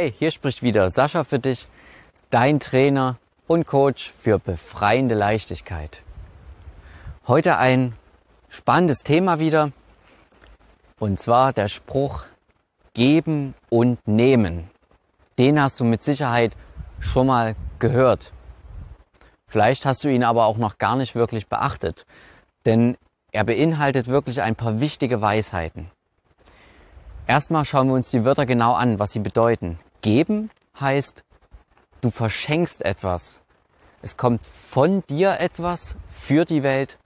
Hey, hier spricht wieder Sascha für dich, dein Trainer und Coach für befreiende Leichtigkeit. Heute ein spannendes Thema wieder und zwar der Spruch geben und nehmen. Den hast du mit Sicherheit schon mal gehört. Vielleicht hast du ihn aber auch noch gar nicht wirklich beachtet, denn er beinhaltet wirklich ein paar wichtige Weisheiten. Erstmal schauen wir uns die Wörter genau an, was sie bedeuten. Geben heißt, du verschenkst etwas. Es kommt von dir etwas für die Welt,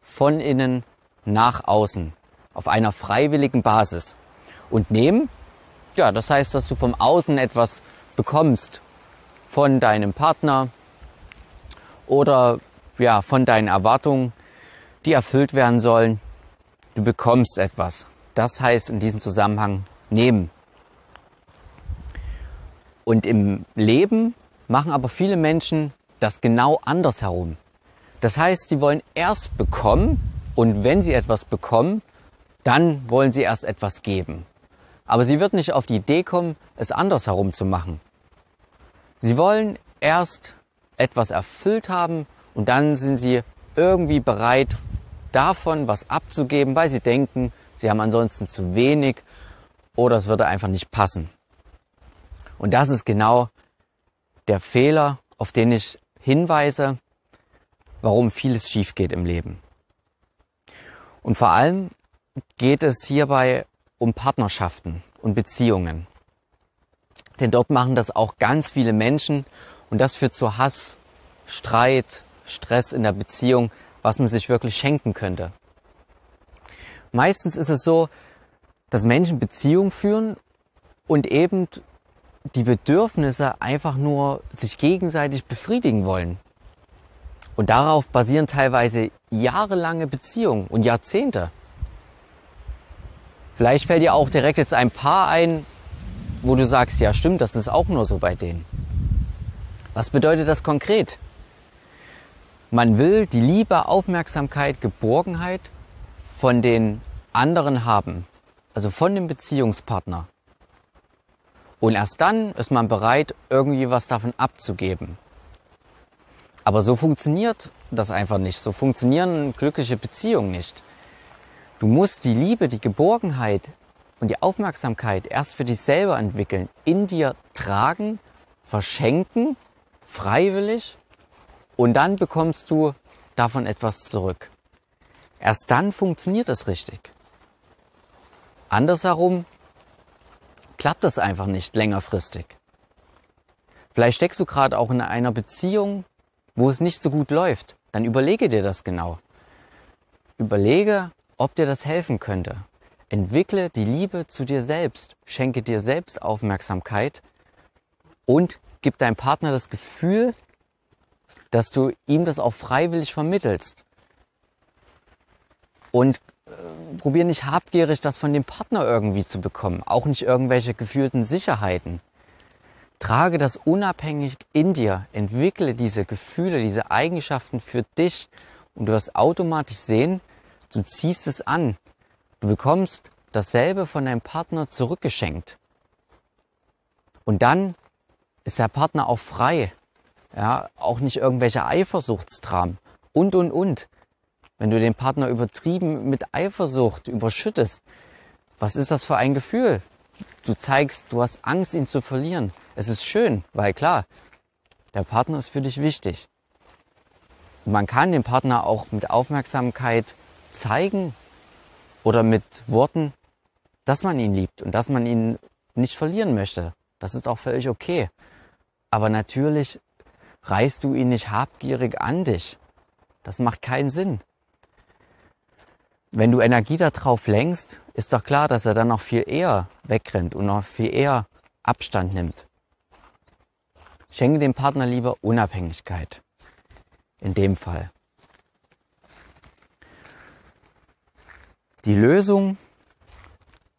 von innen nach außen, auf einer freiwilligen Basis. Und nehmen, ja, das heißt, dass du vom Außen etwas bekommst, von deinem Partner oder ja, von deinen Erwartungen, die erfüllt werden sollen. Du bekommst etwas. Das heißt in diesem Zusammenhang nehmen. Und im Leben machen aber viele Menschen das genau andersherum. Das heißt, sie wollen erst bekommen und wenn sie etwas bekommen, dann wollen sie erst etwas geben. Aber sie wird nicht auf die Idee kommen, es andersherum zu machen. Sie wollen erst etwas erfüllt haben und dann sind sie irgendwie bereit, davon was abzugeben, weil sie denken, sie haben ansonsten zu wenig oder es würde einfach nicht passen. Und das ist genau der Fehler, auf den ich hinweise, warum vieles schief geht im Leben. Und vor allem geht es hierbei um Partnerschaften und Beziehungen. Denn dort machen das auch ganz viele Menschen und das führt zu Hass, Streit, Stress in der Beziehung, was man sich wirklich schenken könnte. Meistens ist es so, dass Menschen Beziehungen führen und eben die Bedürfnisse einfach nur sich gegenseitig befriedigen wollen. Und darauf basieren teilweise jahrelange Beziehungen und Jahrzehnte. Vielleicht fällt dir auch direkt jetzt ein Paar ein, wo du sagst, ja stimmt, das ist auch nur so bei denen. Was bedeutet das konkret? Man will die Liebe, Aufmerksamkeit, Geborgenheit von den anderen haben, also von dem Beziehungspartner. Und erst dann ist man bereit, irgendwie was davon abzugeben. Aber so funktioniert das einfach nicht. So funktionieren glückliche Beziehungen nicht. Du musst die Liebe, die Geborgenheit und die Aufmerksamkeit erst für dich selber entwickeln, in dir tragen, verschenken, freiwillig und dann bekommst du davon etwas zurück. Erst dann funktioniert es richtig. Andersherum klappt das einfach nicht längerfristig. Vielleicht steckst du gerade auch in einer Beziehung, wo es nicht so gut läuft. Dann überlege dir das genau. Überlege, ob dir das helfen könnte. Entwickle die Liebe zu dir selbst, schenke dir selbst Aufmerksamkeit und gib deinem Partner das Gefühl, dass du ihm das auch freiwillig vermittelst. Und äh, probier nicht habgierig, das von dem Partner irgendwie zu bekommen, auch nicht irgendwelche gefühlten Sicherheiten. Trage das unabhängig in dir, entwickle diese Gefühle, diese Eigenschaften für dich und du wirst automatisch sehen, du ziehst es an. Du bekommst dasselbe von deinem Partner zurückgeschenkt. Und dann ist der Partner auch frei, ja, auch nicht irgendwelche Eifersuchtstramen und, und, und. Wenn du den Partner übertrieben mit Eifersucht überschüttest, was ist das für ein Gefühl? Du zeigst, du hast Angst, ihn zu verlieren. Es ist schön, weil klar, der Partner ist für dich wichtig. Man kann den Partner auch mit Aufmerksamkeit zeigen oder mit Worten, dass man ihn liebt und dass man ihn nicht verlieren möchte. Das ist auch völlig okay. Aber natürlich reißt du ihn nicht habgierig an dich. Das macht keinen Sinn. Wenn du Energie darauf lenkst, ist doch klar, dass er dann noch viel eher wegrennt und noch viel eher Abstand nimmt. Schenke dem Partner lieber Unabhängigkeit. In dem Fall. Die Lösung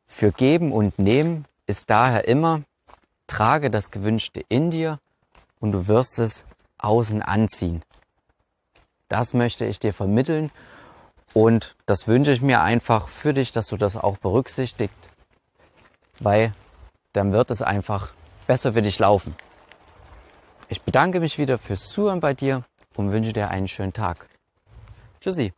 für Geben und Nehmen ist daher immer, trage das Gewünschte in dir und du wirst es außen anziehen. Das möchte ich dir vermitteln und das wünsche ich mir einfach für dich, dass du das auch berücksichtigt, weil dann wird es einfach besser für dich laufen. Ich bedanke mich wieder fürs Zuhören bei dir und wünsche dir einen schönen Tag. Tschüssi.